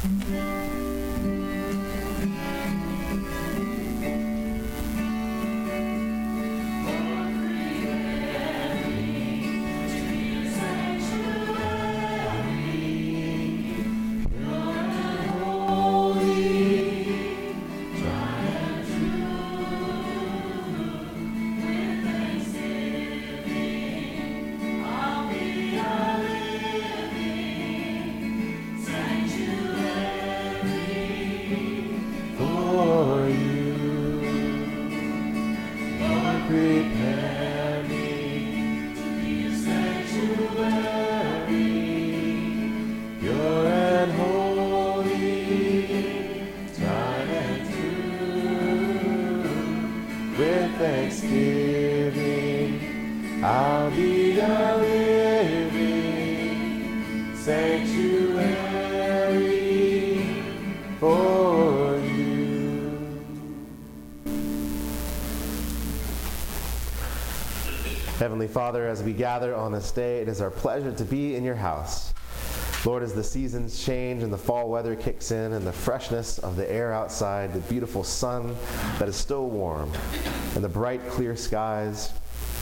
for thanksgiving, I'll be a living sanctuary Heavenly Father, as we gather on this day, it is our pleasure to be in your house. Lord, as the seasons change and the fall weather kicks in and the freshness of the air outside, the beautiful sun that is still warm, and the bright, clear skies,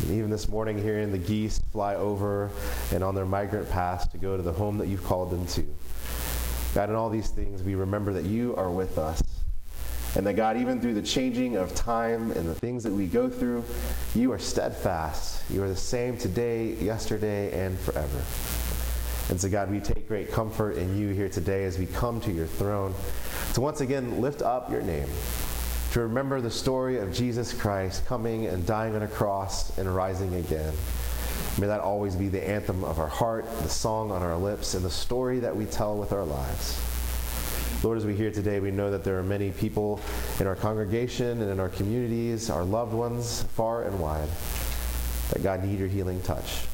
and even this morning hearing the geese fly over and on their migrant paths to go to the home that you've called them to. God, in all these things, we remember that you are with us. And that God, even through the changing of time and the things that we go through, you are steadfast. You are the same today, yesterday, and forever. And so, God, we take great comfort in you here today as we come to your throne to once again lift up your name, to remember the story of Jesus Christ coming and dying on a cross and rising again. May that always be the anthem of our heart, the song on our lips, and the story that we tell with our lives. Lord, as we hear today, we know that there are many people in our congregation and in our communities, our loved ones, far and wide, that God need your healing touch.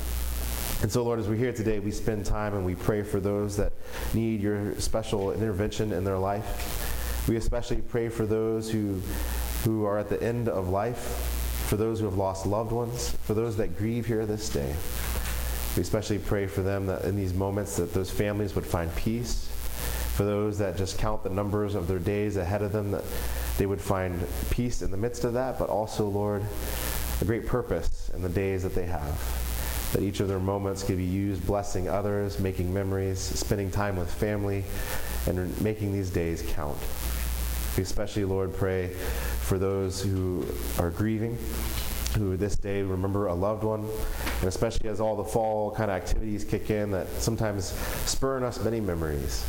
And so, Lord, as we're here today, we spend time and we pray for those that need your special intervention in their life. We especially pray for those who, who are at the end of life, for those who have lost loved ones, for those that grieve here this day. We especially pray for them that in these moments that those families would find peace. For those that just count the numbers of their days ahead of them, that they would find peace in the midst of that, but also, Lord, a great purpose in the days that they have. That each of their moments could be used blessing others, making memories, spending time with family, and making these days count. We especially, Lord, pray for those who are grieving, who this day remember a loved one, and especially as all the fall kind of activities kick in that sometimes spur in us many memories.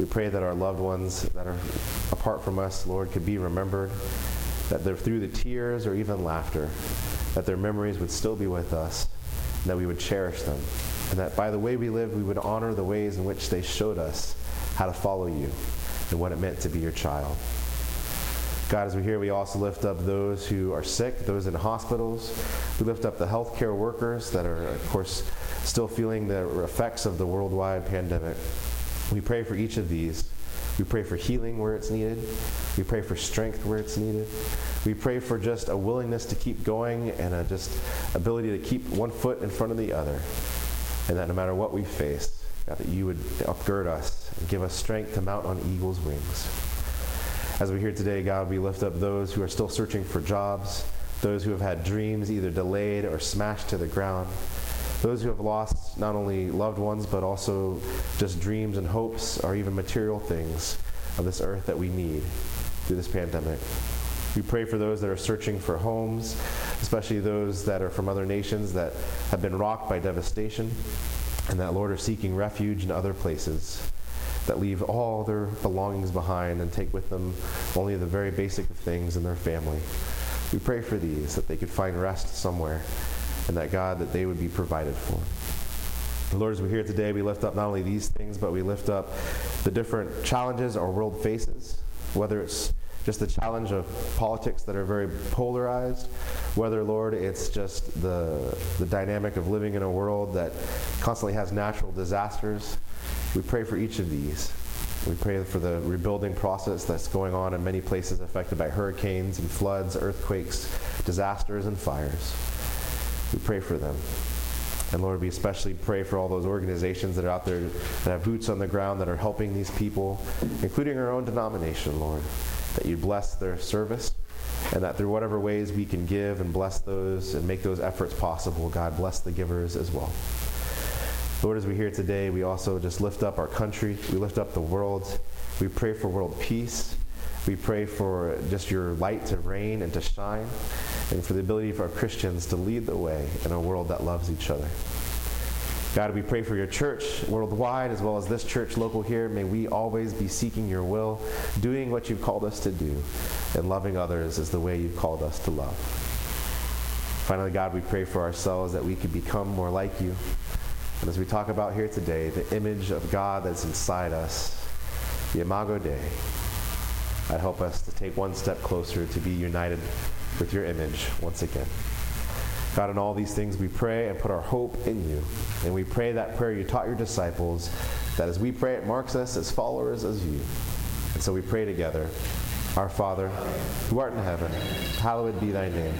We pray that our loved ones that are apart from us, Lord, could be remembered, that they're through the tears or even laughter, that their memories would still be with us, and that we would cherish them, and that by the way we live, we would honor the ways in which they showed us how to follow you and what it meant to be your child. God, as we hear, we also lift up those who are sick, those in hospitals. We lift up the healthcare workers that are, of course, still feeling the effects of the worldwide pandemic. We pray for each of these. We pray for healing where it's needed. We pray for strength where it's needed. We pray for just a willingness to keep going and a just ability to keep one foot in front of the other. And that no matter what we face, God, that you would upgird us and give us strength to mount on eagle's wings. As we hear today, God, we lift up those who are still searching for jobs, those who have had dreams either delayed or smashed to the ground, those who have lost not only loved ones, but also just dreams and hopes or even material things of this earth that we need through this pandemic. We pray for those that are searching for homes, especially those that are from other nations that have been rocked by devastation, and that, Lord, are seeking refuge in other places that leave all their belongings behind and take with them only the very basic of things in their family. We pray for these, that they could find rest somewhere, and that God, that they would be provided for. Lord, as we're here today, we lift up not only these things, but we lift up the different challenges our world faces, whether it's just the challenge of politics that are very polarized, whether, Lord, it's just the, the dynamic of living in a world that constantly has natural disasters. We pray for each of these. We pray for the rebuilding process that's going on in many places affected by hurricanes and floods, earthquakes, disasters, and fires. We pray for them. And Lord, we especially pray for all those organizations that are out there that have boots on the ground that are helping these people, including our own denomination, Lord, that you bless their service and that through whatever ways we can give and bless those and make those efforts possible, God bless the givers as well. Lord, as we hear today, we also just lift up our country. We lift up the world. We pray for world peace. We pray for just your light to reign and to shine, and for the ability for our Christians to lead the way in a world that loves each other. God, we pray for your church worldwide as well as this church local here. May we always be seeking your will, doing what you've called us to do, and loving others as the way you've called us to love. Finally, God, we pray for ourselves that we could become more like you. And as we talk about here today, the image of God that's inside us, the Imago Dei, I help us to take one step closer to be united with your image once again. God, in all these things we pray and put our hope in you. And we pray that prayer you taught your disciples, that as we pray, it marks us as followers as you. And so we pray together Our Father, who art in heaven, hallowed be thy name.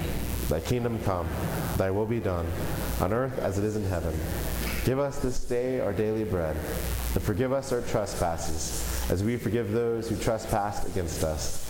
Thy kingdom come, thy will be done, on earth as it is in heaven. Give us this day our daily bread, and forgive us our trespasses, as we forgive those who trespass against us.